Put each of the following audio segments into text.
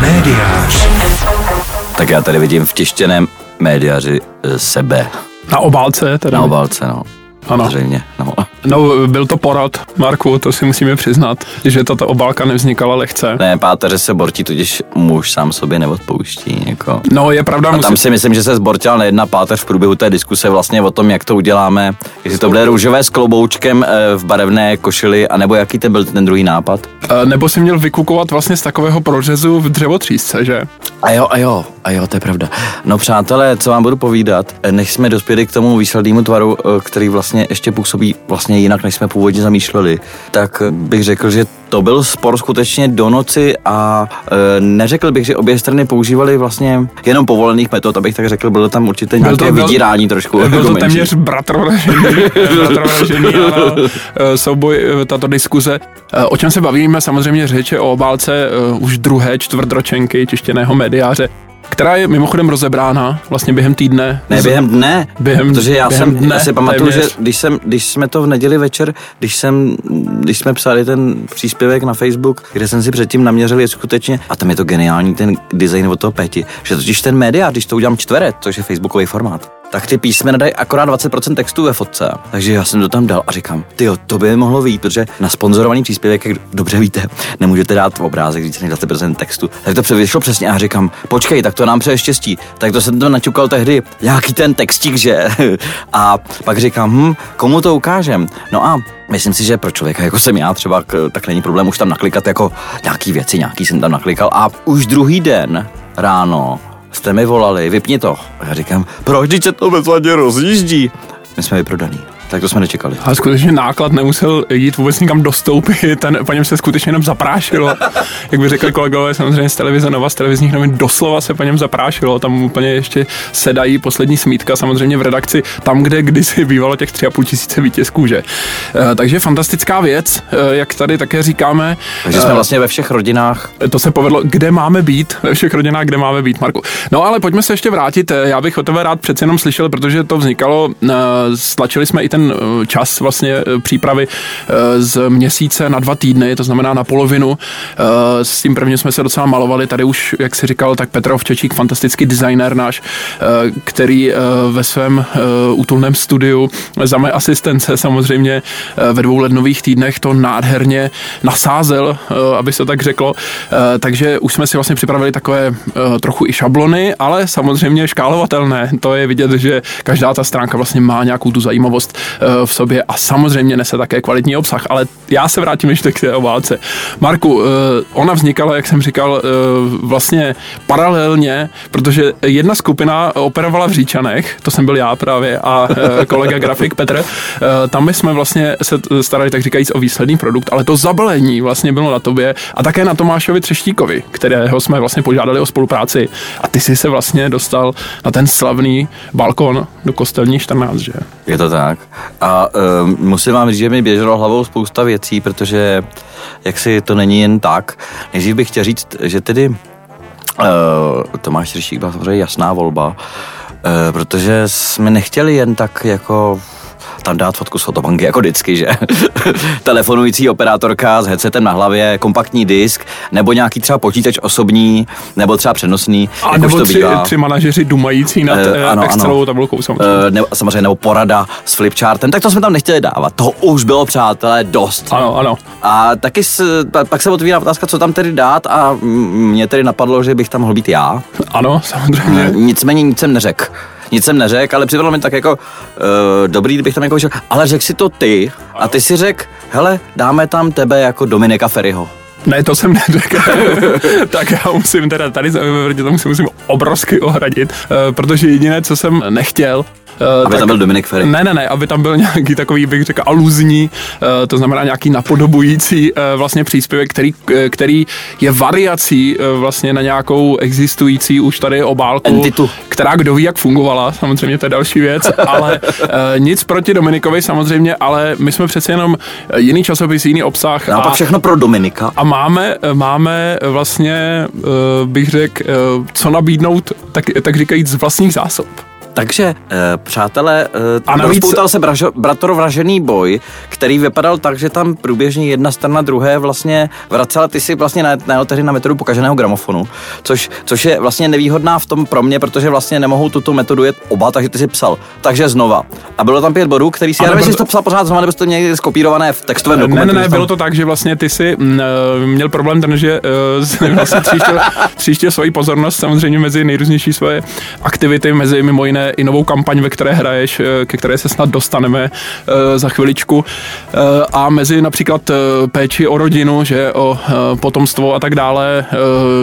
Médiář. Tak já tady vidím v tištěném médiáři eh, sebe. Na obálce teda. Na obálce, no. Ano. Zřejmě, no. No, byl to porad, Marku, to si musíme přiznat, že tato obálka nevznikala lehce. Ne, páteře se bortí, tudíž muž sám sobě neodpouští. Jako. No, je pravda, A tam musím... si myslím, že se zbortila nejedna páteř v průběhu té diskuse vlastně o tom, jak to uděláme. Jestli to bude růžové s kloboučkem eh, v barevné košili, anebo jaký ten byl ten druhý nápad. Eh, Nebo si měl vykukovat vlastně z takového prořezu v dřevotřísce, že? A jo, a jo, a jo, to je pravda. No přátelé, co vám budu povídat, eh, než jsme dospěli k tomu výslednému tvaru, který vlastně ještě působí vlastně jinak, než jsme původně zamýšleli, tak bych řekl, že to byl spor skutečně do noci a e, neřekl bych, že obě strany používaly vlastně jenom povolených metod, abych tak řekl, bylo tam určitě nějaké to- byl- vydírání trošku. Byl jako to menší. téměř bratroražený, eh, souboj, eh, tato diskuze. Eh, O čem se bavíme, samozřejmě řeč je o obálce už druhé čtvrtročenky tištěného mediáře, která je mimochodem rozebrána vlastně během týdne. Ne, během dne, Během- protože já během jsem, dne já si pamatuju, že když, jsem, když jsme to v neděli večer, když, jsem, když jsme psali ten příspěvek na Facebook, kde jsem si předtím naměřil, je skutečně, a tam je to geniální ten design od toho Peti, že totiž ten média, když to udělám čtveret, což je Facebookový formát, tak ty písmena dají akorát 20% textu ve fotce. Takže já jsem to tam dal a říkám, ty to by mohlo být, protože na sponzorovaný příspěvek, jak dobře víte, nemůžete dát obrázek více než 20% textu. Tak to vyšlo přesně a říkám, počkej, tak to nám přeje štěstí. Tak to jsem to naťukal tehdy, nějaký ten textík, že? A pak říkám, hm, komu to ukážem? No a Myslím si, že pro člověka, jako jsem já, třeba tak není problém už tam naklikat jako nějaký věci, nějaký jsem tam naklikal a už druhý den ráno jste mi volali, vypni to. A já říkám, proč teď se to bezvadně rozjíždí? My jsme vyprodaný. Tak to jsme nečekali. A skutečně náklad nemusel jít vůbec nikam dostoupit, ten, po něm se skutečně jenom zaprášilo. Jak by řekli kolegové samozřejmě z televize Nova, z televizních novin, doslova se po něm zaprášilo. Tam úplně ještě sedají poslední smítka samozřejmě v redakci, tam, kde kdysi bývalo těch tři a půl tisíce výtisků, že? E, takže fantastická věc, e, jak tady také říkáme. Takže jsme vlastně ve všech rodinách. To se povedlo, kde máme být, ve všech rodinách, kde máme být, Marku. No ale pojďme se ještě vrátit, eh, já bych o tebe rád přece jenom slyšel, protože to vznikalo, eh, stlačili jsme i ten eh, čas vlastně eh, přípravy eh, z měsíce na dva týdny, to znamená na polovinu. S tím prvním jsme se docela malovali, tady už, jak si říkal, tak Petr Ovčečík, fantastický designér náš, který ve svém útulném studiu za mé asistence samozřejmě ve dvou lednových týdnech to nádherně nasázel, aby se tak řeklo. Takže už jsme si vlastně připravili takové trochu i šablony, ale samozřejmě škálovatelné. To je vidět, že každá ta stránka vlastně má nějakou tu zajímavost v sobě a samozřejmě nese také kvalitní obsah. Ale já se vrátím ještě k té obálce. Marku, eh, ona vznikala, jak jsem říkal, eh, vlastně paralelně, protože jedna skupina operovala v Říčanech, to jsem byl já právě, a eh, kolega grafik Petr. Eh, Tam my jsme vlastně se starali, tak říkajíc, o výsledný produkt, ale to zabalení vlastně bylo na tobě a také na Tomášovi Třeštíkovi, kterého jsme vlastně požádali o spolupráci. A ty jsi se vlastně dostal na ten slavný balkon do kostelní 14, že? Je to tak. A um, musím vám říct, že mi běželo hlavou spousta věcí, protože jak si to není jen tak. Nejdřív bych chtěl říct, že tedy uh, Tomáš Třešík byla samozřejmě jasná volba, uh, protože jsme nechtěli jen tak jako tam dát fotku z fotobanky, jako vždycky, že? Telefonující operátorka s headsetem na hlavě, kompaktní disk, nebo nějaký třeba počítač osobní, nebo třeba přenosný, A jak už nebo to tři, bývá. tři manažeři dumající nad uh, ano, Excelovou ano. tabulkou samozřejmě. Eh, nebo, samozřejmě nebo porada s flipchartem, tak to jsme tam nechtěli dávat. Toho už bylo, přátelé, dost. Ano, ano. A taky s, pa- pak se otvírá otázka, co tam tedy dát a mě tedy napadlo, že bych tam mohl být já. Ano, samozřejmě. Nicméně nic jsem neřekl. Nic jsem neřekl, ale připadalo mi tak jako uh, dobrý, kdybych tam jako šel, ale řekl si to ty a ty si řekl, hele, dáme tam tebe jako Dominika Ferryho. Ne, to jsem neřekl. tak já musím teda tady proti tomu si musím obrovsky ohradit, eh, protože jediné, co jsem nechtěl, eh, Aby tak- tam byl Dominik Ferry. Ne, ne, ne, aby tam byl nějaký takový, bych řekl, aluzní, eh, to znamená nějaký napodobující eh, vlastně příspěvek, který, který je variací vlastně na nějakou existující už tady obálku, Entitu. která kdo ví, jak fungovala, samozřejmě to je další věc, ale nic proti Dominikovi samozřejmě, ale my jsme přece jenom jiný časopis, jiný obsah No a pak všechno pro Dominika. a máme, máme vlastně, eh, bych řekl, eh, co nabídnout, tak, tak říkajíc, z vlastních zásob. Takže, eh, přátelé, eh, A navíc- rozpoutal se bražo, bratrovražený boj, který vypadal tak, že tam průběžně jedna strana druhé vlastně vracela, ty si vlastně na, na tehdy na metodu pokaženého gramofonu, což, což je vlastně nevýhodná v tom pro mě, protože vlastně nemohou tuto metodu jet oba, takže ty si psal. Takže znova. A bylo tam pět bodů, který si, já Ale nevím, jestli jsi to psal pořád znova, nebo to někdy skopírované v textovém Ne, dokumentu. ne, ne, tam- bylo to tak, že vlastně ty si mm, eh, měl problém ten, že jsi vlastně tříštil, tříštil svoji pozornost samozřejmě mezi nejrůznější svoje aktivity, mezi mimo jiné i novou kampaň, ve které hraješ, eh, ke které se snad dostaneme eh, za chviličku. Eh, a mezi například péči o rodinu, že o potomstvo a tak dále,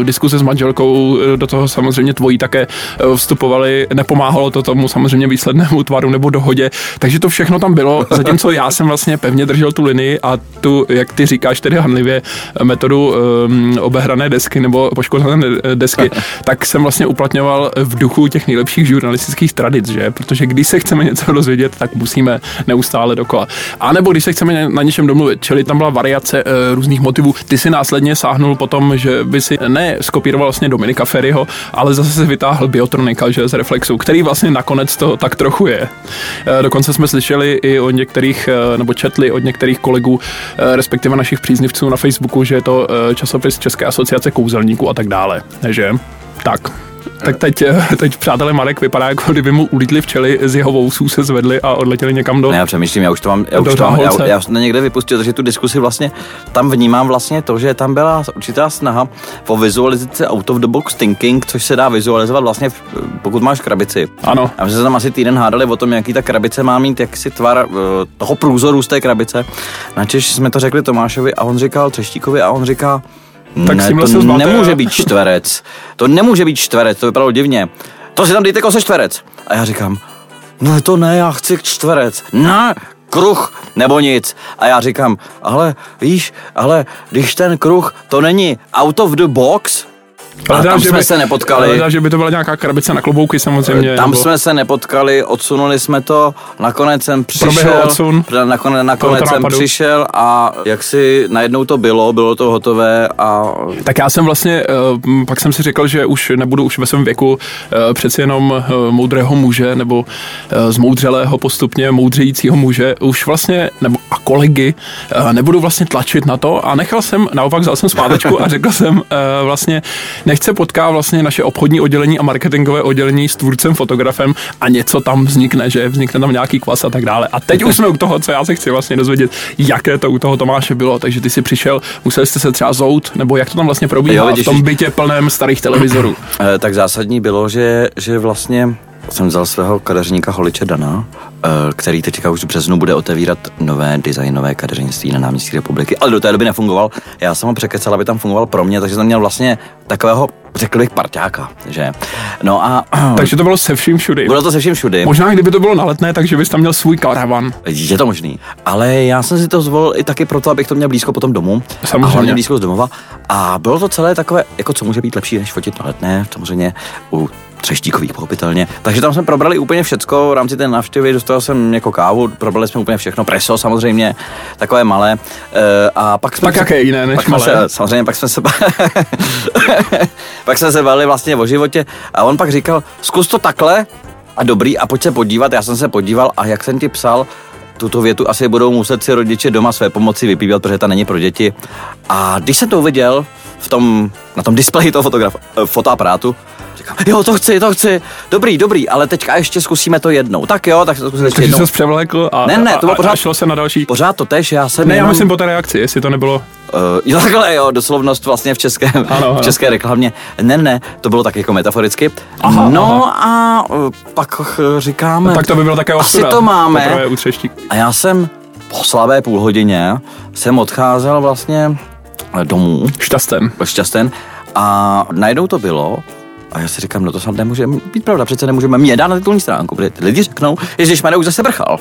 diskuse s manželkou, do toho samozřejmě tvojí také vstupovali, nepomáhalo to tomu samozřejmě výslednému tvaru nebo dohodě, takže to všechno tam bylo, zatímco já jsem vlastně pevně držel tu linii a tu, jak ty říkáš tedy hanlivě, metodu um, obehrané desky nebo poškozené desky, tak jsem vlastně uplatňoval v duchu těch nejlepších žurnalistických tradic, že? Protože když se chceme něco dozvědět, tak musíme neustále dokola. A nebo když se chceme na něčem domluvit, čili tam byla variace uh, různých motivů. Ty si následně sáhnul potom, že by si ne skopíroval vlastně Dominika Ferryho, ale zase se vytáhl Biotronika, že z Reflexu, který vlastně nakonec to tak trochu je. Eh, Dokonce jsme slyšeli i od některých, eh, nebo četli od některých kolegů, eh, respektive našich příznivců na Facebooku, že je to eh, časopis České asociace kouzelníků a tak dále. Že? Tak. Tak teď, eh, teď přátelé Marek vypadá, jako kdyby mu ulítli včely z jeho vousů se zvedli a odletěli někam do... Ne, já přemýšlím, já už to mám, já už to mám, já, já jsem to někde vypustil, takže tu diskusi vlastně, tam vnímám vlastně to, že tam byla určitá snaha po vizualizaci out of the box thinking, což se dá vizualizovat vlastně, pokud máš krabici. Ano. A my jsme se tam asi týden hádali o tom, jaký ta krabice má mít, jak si tvar eh, toho průzoru z té krabice. Načež jsme to řekli Tomášovi a on říkal Třeštíkovi a on říká, Tak s ne, tímhle se to zmáte, nemůže jo." být čtverec. To nemůže být čtverec, to vypadalo divně. To si tam dejte kose čtverec. A já říkám, no to ne, já chci čtverec. Ne, kruh nebo nic. A já říkám, ale víš, ale když ten kruh, to není out of the box, a tam že jsme by- se nepotkali. Hledám, že by to byla nějaká krabice na klobouky samozřejmě. Tam nebo- jsme se nepotkali, odsunuli jsme to, nakonec jsem přišel, Proběhl odsun. nakonec, nakonec jsem přišel a jak si najednou to bylo, bylo to hotové a Tak já jsem vlastně, eh, pak jsem si řekl, že už nebudu už ve svém věku eh, přeci jenom eh, moudrého muže nebo eh, zmoudřelého postupně moudřejícího muže, už vlastně, nebo a kolegy, nebudu vlastně tlačit na to a nechal jsem, naopak vzal jsem zpátečku a řekl jsem vlastně, nechce potká vlastně naše obchodní oddělení a marketingové oddělení s tvůrcem, fotografem a něco tam vznikne, že vznikne tam nějaký kvas a tak dále. A teď už jsme u toho, co já se chci vlastně dozvědět, jaké to u toho Tomáše bylo, takže ty si přišel, museli jste se třeba zout, nebo jak to tam vlastně probíhá Jo, v tom bytě plném starých televizorů. Eh, tak zásadní bylo, že, že vlastně jsem vzal svého kadeřníka Holiče Dana, eh, který teďka už v březnu bude otevírat nové designové kadeřnictví na náměstí republiky, ale do té doby nefungoval. Já jsem ho překecal, aby tam fungoval pro mě, takže jsem měl vlastně takového, řekl bych, parťáka, že? No a Takže to bylo se vším všudy. bylo to se vším všudy. Možná kdyby to bylo na letné, takže bys tam měl svůj karavan. Je to možný. Ale já jsem si to zvolil i taky proto, abych to měl blízko potom domů. Samozřejmě. A hlavně blízko z domova. A bylo to celé takové, jako co může být lepší, než fotit na letné, samozřejmě u třeštíkových pochopitelně. Takže tam jsme probrali úplně všecko v rámci té návštěvy, dostal jsem jako kávu, probrali jsme úplně všechno, preso samozřejmě, takové malé. E, a pak jsme Tak jaké jiné než pak malé? Se, samozřejmě pak jsme se pak jsme se bavili vlastně o životě a on pak říkal, zkus to takhle a dobrý a pojď se podívat. Já jsem se podíval a jak jsem ti psal, tuto větu asi budou muset si rodiče doma své pomoci vypívat, protože ta není pro děti. A když jsem to uviděl v tom, na tom displeji toho fotograf, eh, fotoaparátu, říkám, jo, to chci, to chci, dobrý, dobrý, ale teďka ještě zkusíme to jednou. Tak jo, tak to zkusíme ještě Takže jednou. se převlékl a, Ne, ne, to bylo a, pořád- a šlo se na další. Pořád to tež, já jsem Ne, já jenom... myslím po té reakci, jestli to nebylo. Uh, jo, takhle, jo, doslovnost vlastně v české, Ano, ano. v české reklamě. Ne, ne, to bylo tak jako metaforicky. Aha, no a uh, pak uh, říkáme... Tak to by bylo také Asi ostuda. to máme. A já jsem po slabé půl hodině jsem odcházel vlastně domů, Šťasten. šťasten, a najednou to bylo, a já si říkám, no to snad nemůže být pravda, přece nemůžeme mě dát na titulní stránku, protože ty lidi řeknou, Ježíš už zase brchal.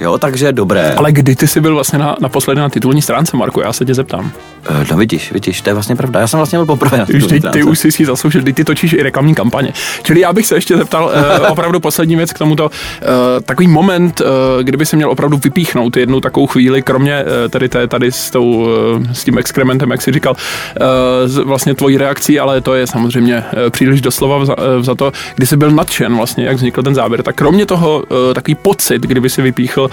Jo, takže dobré. Ale kdy ty jsi byl vlastně na, naposledy na titulní stránce, Marku? Já se tě zeptám. Eh, No vidíš, vidíš, to je vlastně pravda. Já jsem vlastně byl poprvé na titulní ty, stránce. ty už jsi si zasloužil, ty, ty točíš i reklamní kampaně. Čili já bych se ještě zeptal uh, opravdu poslední věc k tomuto. Uh, takový moment, uh, kdyby se měl opravdu vypíchnout jednu takovou chvíli, kromě uh, tady, té, tady s, tou, uh, s tím exkrementem, jak jsi říkal, z, vlastně tvojí reakcí, ale to je samozřejmě uh, příliš dost slova za to, kdy jsi byl nadšen vlastně, jak vznikl ten záběr, tak kromě toho takový pocit, kdyby si vypíchl,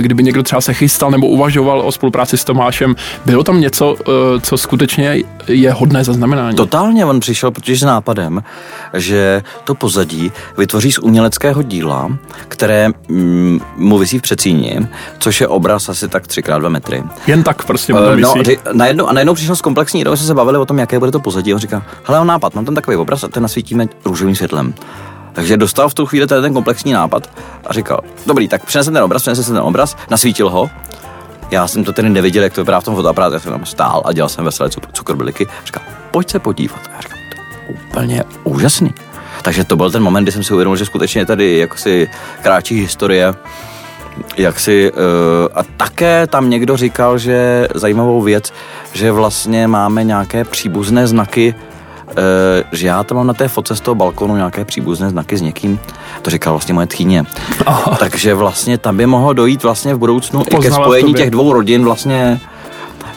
kdyby někdo třeba se chystal nebo uvažoval o spolupráci s Tomášem, bylo tam něco, co skutečně je hodné zaznamenání? Totálně, on přišel protože s nápadem, že to pozadí vytvoří z uměleckého díla, které mm, mu vysí v přecíni, což je obraz asi tak 3x2 metry. Jen tak prostě uh, no, najednou, a najednou přišel s komplexní jsme se bavili o tom, jaké bude to pozadí. On říká, hele, on nápad, mám tam takový obraz a ten nasvítíme růžovým světlem. Takže dostal v tu chvíli ten komplexní nápad a říkal, dobrý, tak přinesem ten obraz, přinesem ten obraz, nasvítil ho. Já jsem to tedy neviděl, jak to vypadá v tom fotoaparátu, já jsem tam stál a dělal jsem veselé cukrbilíky. Říkal, pojď se podívat. A říkal, to je úplně úžasný. Takže to byl ten moment, kdy jsem si uvědomil, že skutečně tady jako si kráčí historie, jak si, uh, a také tam někdo říkal, že zajímavou věc, že vlastně máme nějaké příbuzné znaky, že já tam mám na té fotce z toho balkonu nějaké příbuzné znaky s někým, to říkal vlastně moje tchýně. Oh. Takže vlastně tam by mohlo dojít vlastně v budoucnu i ke spojení těch dvou rodin vlastně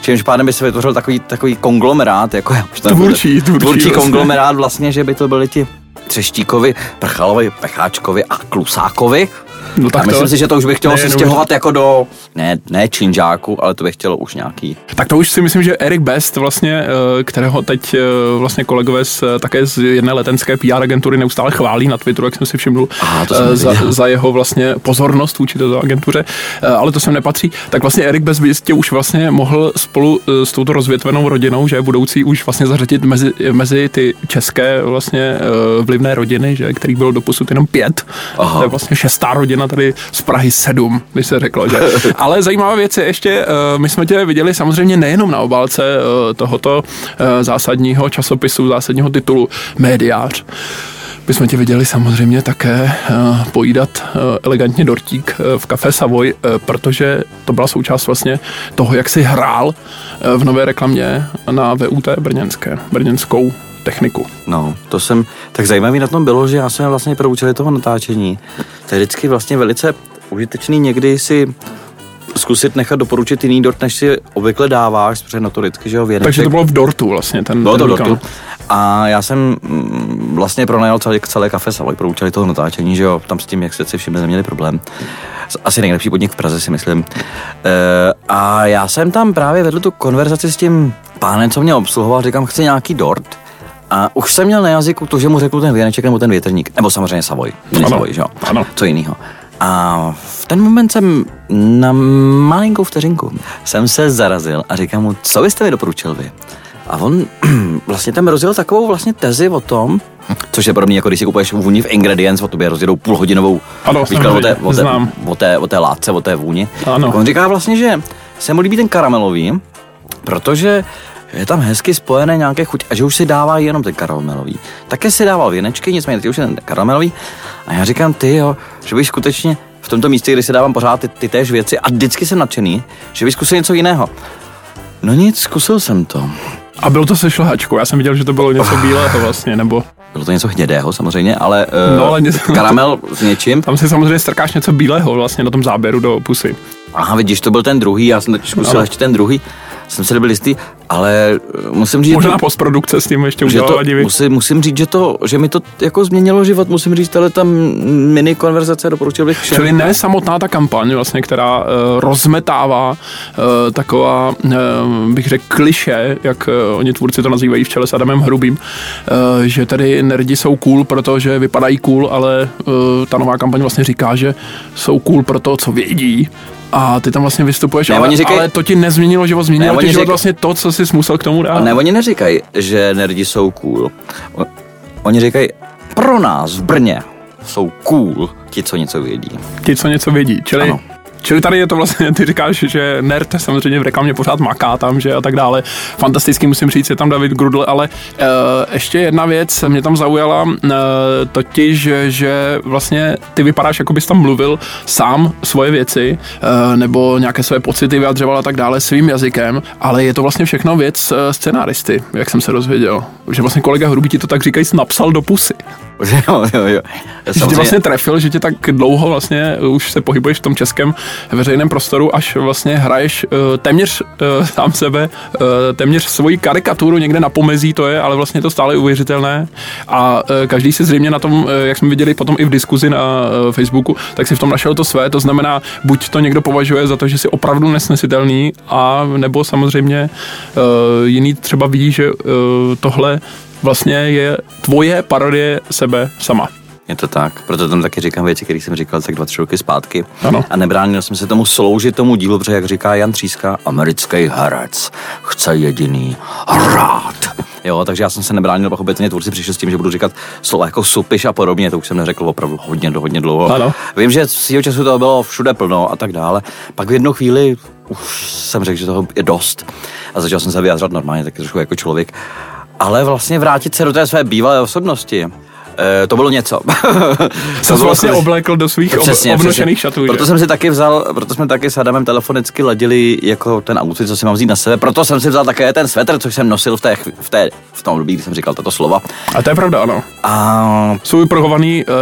Čímž pádem by se vytvořil takový, takový konglomerát, jako tvůrčí, tvůrčí, tvůrčí vlastně. konglomerát vlastně, že by to byli ti Třeštíkovi, Prchalovi, Pecháčkovi a Klusákovi. No tak a myslím to, si, že to už by chtělo ne, se stěhovat jako do, ne, ne činžáku, ale to by chtělo už nějaký. Tak to už si myslím, že Erik Best vlastně, eh, kterého teď eh, vlastně kolegové z, eh, také z jedné letenské PR agentury neustále chválí na Twitteru, jak jsem si všiml, Aha, za, za, jeho vlastně pozornost vůči této agentuře, ale to sem nepatří. Tak vlastně Erik Best by tě už vlastně mohl spolu s touto rozvětvenou rodinou, že budoucí už vlastně zařadit mezi, mezi ty české vlastně vlivné rodiny, že, kterých bylo doposud jenom pět. Aha. To je vlastně šestá rodina tady z Prahy 7, když se řeklo, že. Ale zajímavá věc je ještě, uh, my jsme tě viděli samozřejmě nejenom na obálce uh, tohoto uh, zásadního časopisu, zásadního titulu Médiář. My jsme tě viděli samozřejmě také pojídat elegantně dortík v kafe Savoy, protože to byla součást vlastně toho, jak si hrál v nové reklamě na VUT brněnské, brněnskou techniku. No, to jsem, tak zajímavý na tom bylo, že já jsem vlastně pro účely toho natáčení, to je vždycky vlastně velice užitečný někdy si zkusit nechat doporučit jiný dort, než si obvykle dáváš, protože na to vždycky, že ho věneček. Takže to bylo v dortu vlastně, ten, bylo ten to dortu. A já jsem mm, vlastně pronajal celé, celé kafe Savoy pro účely toho natáčení, že jo, tam s tím, jak se si všimli, neměli problém. Asi nejlepší podnik v Praze si myslím. E, a já jsem tam právě vedl tu konverzaci s tím pánem, co mě obsluhoval, říkám, chci nějaký dort. A už jsem měl na jazyku to, že mu řeknu ten věneček nebo ten větrník. Nebo samozřejmě Savoy. Ano. Savoy, že jo? Ano. Co jiného. A v ten moment jsem na malinkou vteřinku jsem se zarazil a říkám mu, co byste mi doporučil vy? A on vlastně tam rozjel takovou vlastně tezi o tom, což je pro mě jako když si kupuješ vůni v Ingredients, o tobě rozjedou půlhodinovou ano, výklad o té, o, té, o, té, o té látce, o té vůni. Ano. Tak on říká vlastně, že se mu líbí ten karamelový, protože je tam hezky spojené nějaké chuť a že už si dává jenom ten karamelový. Také si dával věnečky, nicméně ty už je ten karamelový. A já říkám, ty jo, že bych skutečně v tomto místě, kdy si dávám pořád ty, ty též věci a vždycky jsem nadšený, že bych zkusil něco jiného. No nic, zkusil jsem to. A bylo to se šlehačkou, já jsem viděl, že to bylo něco bílého vlastně, nebo... Bylo to něco hnědého samozřejmě, ale, uh, no, ale něco, karamel s něčím. Tam si samozřejmě strkáš něco bílého vlastně na tom záběru do pusy. Aha, vidíš, to byl ten druhý, já jsem teď zkusil ještě ten druhý jsem si nebyl jistý, ale eh, musím říct... Možná to, postprodukce s tím ještě udělala divy. Musím, musím říct, že, to, že mi to jako změnilo život, musím říct, ale tam mini konverzace doporučil bych všem. Čili ne samotná ta kampaň, vlastně, která uh, rozmetává uh, taková, uh, bych řekl, kliše, jak uh, oni tvůrci to nazývají v čele s Adamem Hrubým, uh, že tady nerdi jsou cool, protože vypadají cool, ale uh, ta nová kampaň vlastně říká, že jsou cool pro to, co vědí, a ty tam vlastně vystupuješ, ne, ale, říkaj, ale to ti nezměnilo život, změnilo ne, ti život řík... vlastně to, co jsi musel k tomu dát. Ne, oni neříkají, že nerdi jsou cool. Oni říkají, pro nás v Brně jsou cool ti, co něco vědí. Ti, co něco vědí, čili ano. Čili tady je to vlastně, ty říkáš, že nerd samozřejmě v reklamě pořád maká tam, že a tak dále. Fantasticky musím říct, je tam David Grudl, ale uh, ještě jedna věc mě tam zaujala, uh, totiž, že vlastně ty vypadáš, jako bys tam mluvil sám svoje věci, uh, nebo nějaké své pocity vyjadřoval a tak dále svým jazykem, ale je to vlastně všechno věc uh, scenáristy, jak jsem se dozvěděl. Že vlastně kolega Hrubý ti to tak říkají, napsal do pusy. Jo, jo, jo. Že tě vlastně trefil, že tě tak dlouho vlastně už se pohybuješ v tom českém veřejném prostoru, až vlastně hraješ uh, téměř uh, sám sebe, uh, téměř svoji karikaturu někde na pomezí to je, ale vlastně to stále uvěřitelné a každý si zřejmě na tom, jak jsme viděli potom i v diskuzi na Facebooku, tak si v tom našel to své, to znamená, buď to někdo považuje za to, že si opravdu nesnesitelný a nebo samozřejmě jiný třeba ví, že tohle vlastně je tvoje parodie sebe sama. Je to tak, proto tam taky říkám věci, které jsem říkal tak dva, tři roky zpátky. Ano. A nebránil jsem se tomu sloužit tomu dílu, protože jak říká Jan Tříska, americký herec chce jediný rád. Jo, takže já jsem se nebránil, pochopitelně tvůrci přišli s tím, že budu říkat slova jako supiš a podobně, to už jsem neřekl opravdu hodně, hodně dlouho. Ano. Vím, že svého času toho bylo všude plno a tak dále. Pak v jednu chvíli už jsem řekl, že toho je dost a začal jsem se vyjádřovat normálně, tak trošku jako člověk. Ale vlastně vrátit se do té své bývalé osobnosti, to bylo něco. Jsi vlastně oblékl do svých Přesně, ob, obnošených přesně. šatů, že? Proto jsem si taky vzal, proto jsme taky s Adamem telefonicky ladili jako ten outfit, co si mám vzít na sebe. Proto jsem si vzal také ten svetr, což jsem nosil v, té, v, té, v tom období, kdy jsem říkal tato slova. A to je pravda, ano. A Svůj prohovaný, uh,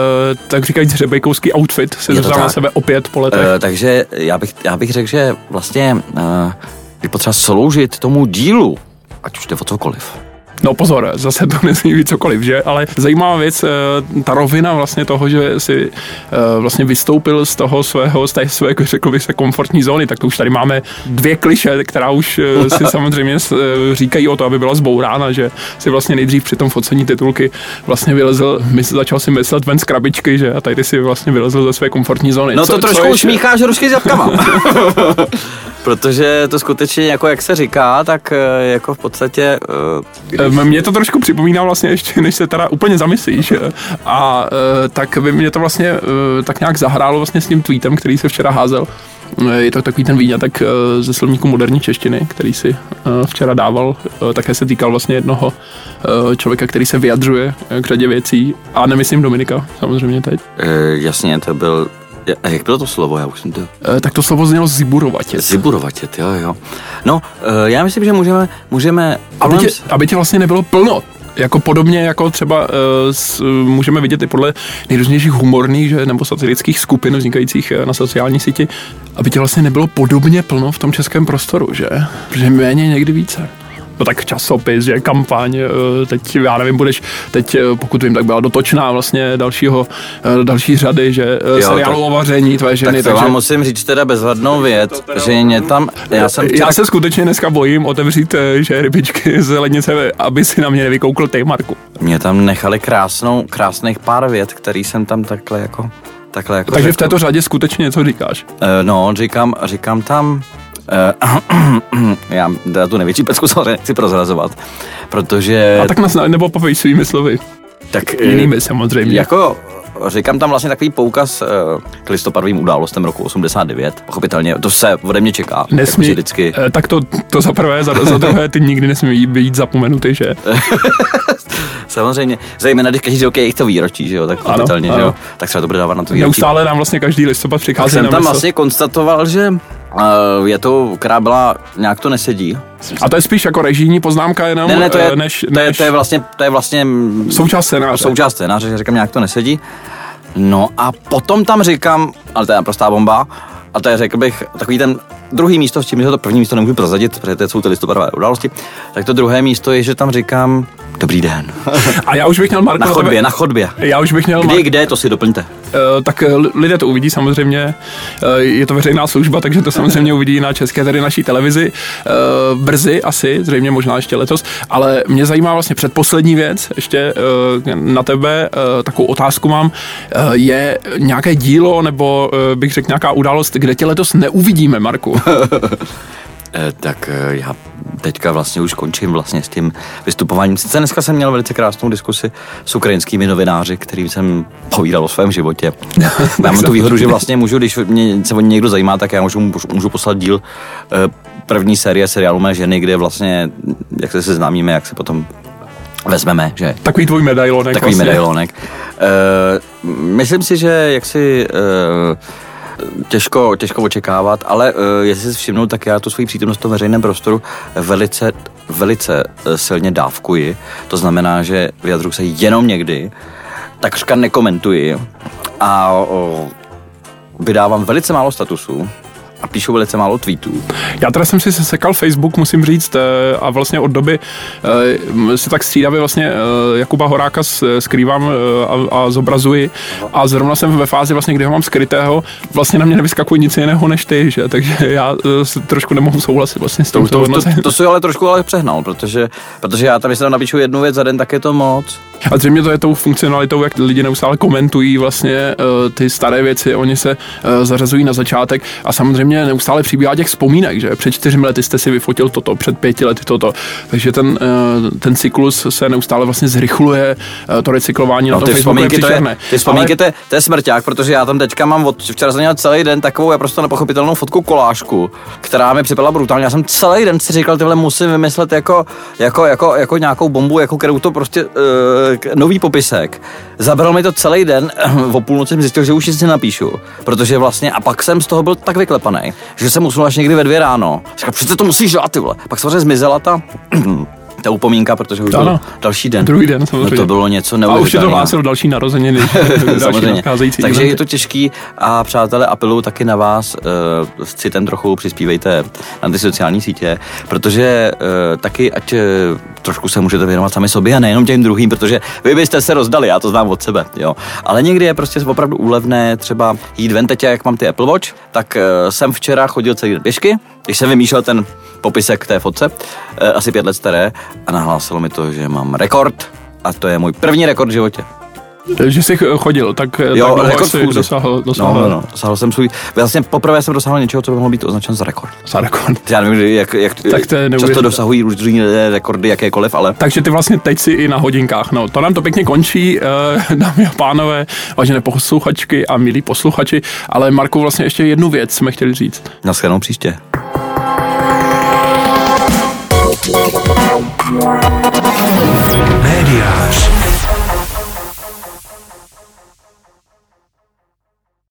tak říkajíc hřebejkovský outfit si to vzal na sebe opět po letech. Uh, takže já bych, já bych řekl, že vlastně uh, je potřeba sloužit tomu dílu, ať už jde o cokoliv. No pozor, zase to nesmí být cokoliv, že? Ale zajímavá věc, eh, ta rovina vlastně toho, že si eh, vlastně vystoupil z toho svého, z té své, jako řekl bych se, komfortní zóny, tak to už tady máme dvě kliše, která už eh, si samozřejmě říkají o to, aby byla zbourána, že si vlastně nejdřív při tom focení titulky vlastně vylezl, mysl, začal si myslet ven z krabičky, že? A tady si vlastně vylezl ze své komfortní zóny. No Co- to co trošku ještě- usmícháš rušky s jabkama. Protože to skutečně, jako jak se říká, tak eh, jako v podstatě... eh, Eh, Mě to trošku připomíná vlastně ještě, než se teda úplně zamyslíš. A eh, tak by mě to vlastně tak nějak zahrálo vlastně s tím tweetem, který se včera házel. Je to takový ten výňatek ze slovníku moderní češtiny, který si včera dával. Také se týkal vlastně jednoho člověka, který se vyjadřuje k řadě věcí. A nemyslím Dominika, samozřejmě teď. eh, jasně, to byl... A jak bylo to slovo? Já už jsem to... Eh, Tak to slovo znělo ziburovatě. Ziburovatět, jo, jo. No, eh, já myslím, že můžeme... můžeme Aby tě, aby tě vlastně nebylo plno. Jako podobně, jako třeba uh, s, můžeme vidět i podle nejrůznějších humorných že, nebo satirických skupin vznikajících na sociální síti, aby tě vlastně nebylo podobně plno v tom českém prostoru, že? Protože méně někdy více. No tak časopis, že kampaň, eh, teď já nevím, budeš, teď eh, pokud vím, tak byla dotočná vlastně dalšího, eh, další řady, že Jo, seriálu tak- o vaření tvé ženy, Tak to takže vám musím říct teda bezvadnou věc, že mě tam, já jsem já se skutečně dneska bojím otevřít že rybičky z lednice, aby si na mě nevykoukl ty, Marku. mě tam nechali krásnou, krásných pár vět, který jsem tam takhle jako, takhle jako Takže v řekl. této řadě skutečně něco říkáš. Eh, No, říkám, říkám tam, já teda tu největší pecku samozřejmě chci prozrazovat, protože A tak nás nebo povej svými slovy. tak, eh, Jinými samozřejmě. Jako říkám tam vlastně takový poukaz eh, k listopadovým událostem roku 89. Pochopitelně, to se ode mě čeká. Nesmí, Jakože vždycky. eh, tak to, to za prvé, za, za druhé, ty nikdy nesmí být zapomenutý, že? Samozřejmě, zejména když každý rok je to výročí, že jo, tak pochopitelně, že ano. jo, tak třeba to bude dávat na to výročí. Neustále nám vlastně každý listopad Tak přichází jsem na tam mysl. vlastně konstatoval, že je to, která byla, nějak to nesedí. A to je spíš jako režijní poznámka jenom, Ne, ne, to je, eh, než, to je, než to je vlastně, to je vlastně součást scénáře. součást scénáře, že říkám, nějak to nesedí. No a potom tam říkám, ale to je naprostá bomba, a to je, řekl bych, takový ten druhý místo, s tím, že to první místo nemůžu prozadit, protože to jsou ty listopadové události, tak to druhé místo je, že tam říkám, dobrý den. A já už bych měl Marko Na tebe- chodbě, na chodbě. Já už bych měl Kdy, Marko, kde, to si doplňte. Eh, tak eh, lidé to uvidí samozřejmě, Eh, je to veřejná služba, takže to samozřejmě uvidí na české, tedy naší televizi, Eh, brzy asi, zřejmě možná ještě letos, ale mě zajímá vlastně předposlední věc, ještě na tebe takovou otázku mám, je nějaké dílo nebo bych řekl nějaká událost, kde tě letos neuvidíme, Marku? Eh, tak eh, já teďka vlastně už končím vlastně s tím vystupováním. Sice dneska jsem měl velice krásnou diskusi s ukrajinskými novináři, kterým jsem povídal o svém životě. Já mám tu výhodu, že vlastně můžu, když mě se o ně někdo zajímá, tak já můžu, můžu poslat díl eh, první série seriálu Mé ženy, kde vlastně, jak se seznámíme, jak se potom vezmeme, že Takový tvůj medailonek. takový vlastně. medailonek. Uh, myslím si, že jaksi uh, těžko, těžko očekávat, ale uh, jestli si všimnou, tak já tu svoji přítomnost v tom veřejném prostoru velice, velice eh, silně dávkuji. To znamená, že vyjadřuji se jenom někdy, takřka nekomentuji a o, vydávám velice málo statusů, a píšu velice málo tweetů. Já teda jsem si sesekal Facebook, musím říct, eh, a vlastně od doby uh, si tak střídavě vlastně uh, Jakuba Horáka skrývám a, a zobrazuji a zrovna jsem ve fázi vlastně, kdy ho mám skrytého, vlastně na mě nevyskakuje nic jiného než ty, že? takže já trošku nemohu souhlasit vlastně s to, to, to, to, to, to ale trošku ale přehnal, protože, protože já tam, když tam napíšu jednu věc za den, tak je to moc. A zřejmě to je tou funkcionalitou, jak lidi neustále komentují vlastně uh, ty staré věci, oni se uh, zařazují na začátek. A samozřejmě neustále přibývá těch vzpomínek, že? Před čtyřmi lety jste si vyfotil toto, před pěti lety toto, takže ten, uh, ten cyklus se neustále vlastně zrychluje, to recyklování no, na ty vzpomínky, to je, ty vzpomínky ale... to, je, to je smrťák, protože já tam teďka mám od včera jsem měl celý den takovou naprosto nepochopitelnou fotku kolášku, která mi připadala brutálně. Já jsem celý den si říkal, tyhle musím vymyslet jako, jako, jako, jako nějakou bombu, jako kterou to prostě uh, nový popisek. Zabral mi to celý den, o půlnoci jsem zjistil, že už si napíšu, protože vlastně, a pak jsem z toho byl tak vyklepaný, že jsem usnul až někdy ve dvě ráno. Říkal, přece to musíš dělat, ty vole. Pak samozřejmě zmizela ta ta upomínka, protože už byl další den. Druhý den, samozřejmě. No to bylo něco neuvěřitelného. A už je to hlásil další narozeniny. samozřejmě. Takže eventy. je to těžký a přátelé, apeluju taky na vás, uh, s citem trochu přispívejte na ty sociální sítě, protože uh, taky, ať uh, trošku se můžete věnovat sami sobě a nejenom těm druhým, protože vy byste se rozdali, já to znám od sebe, jo. Ale někdy je prostě opravdu úlevné třeba jít ven, teď jak mám ty Apple Watch, tak uh, jsem včera chodil celý den pěšky, když jsem vymýšlel ten popisek té fotce, uh, asi pět let staré, a nahlásilo mi to, že mám rekord a to je můj první rekord v životě. Že jsi chodil, tak, jo, tak rekord jsi dosáhl, dosáhl. No, no, no, dosáhl jsem svůj, vlastně poprvé jsem dosáhl něčeho, co by mohlo být označeno za rekord. Za rekord. Já nevím, jak, jak tak to často dosahují různé rekordy jakékoliv, ale... Takže ty vlastně teď si i na hodinkách, no to nám to pěkně končí, uh, dámy a pánové, vážené posluchačky a milí posluchači, ale Marku vlastně ještě jednu věc jsme chtěli říct. Naschledanou příště. Médiář.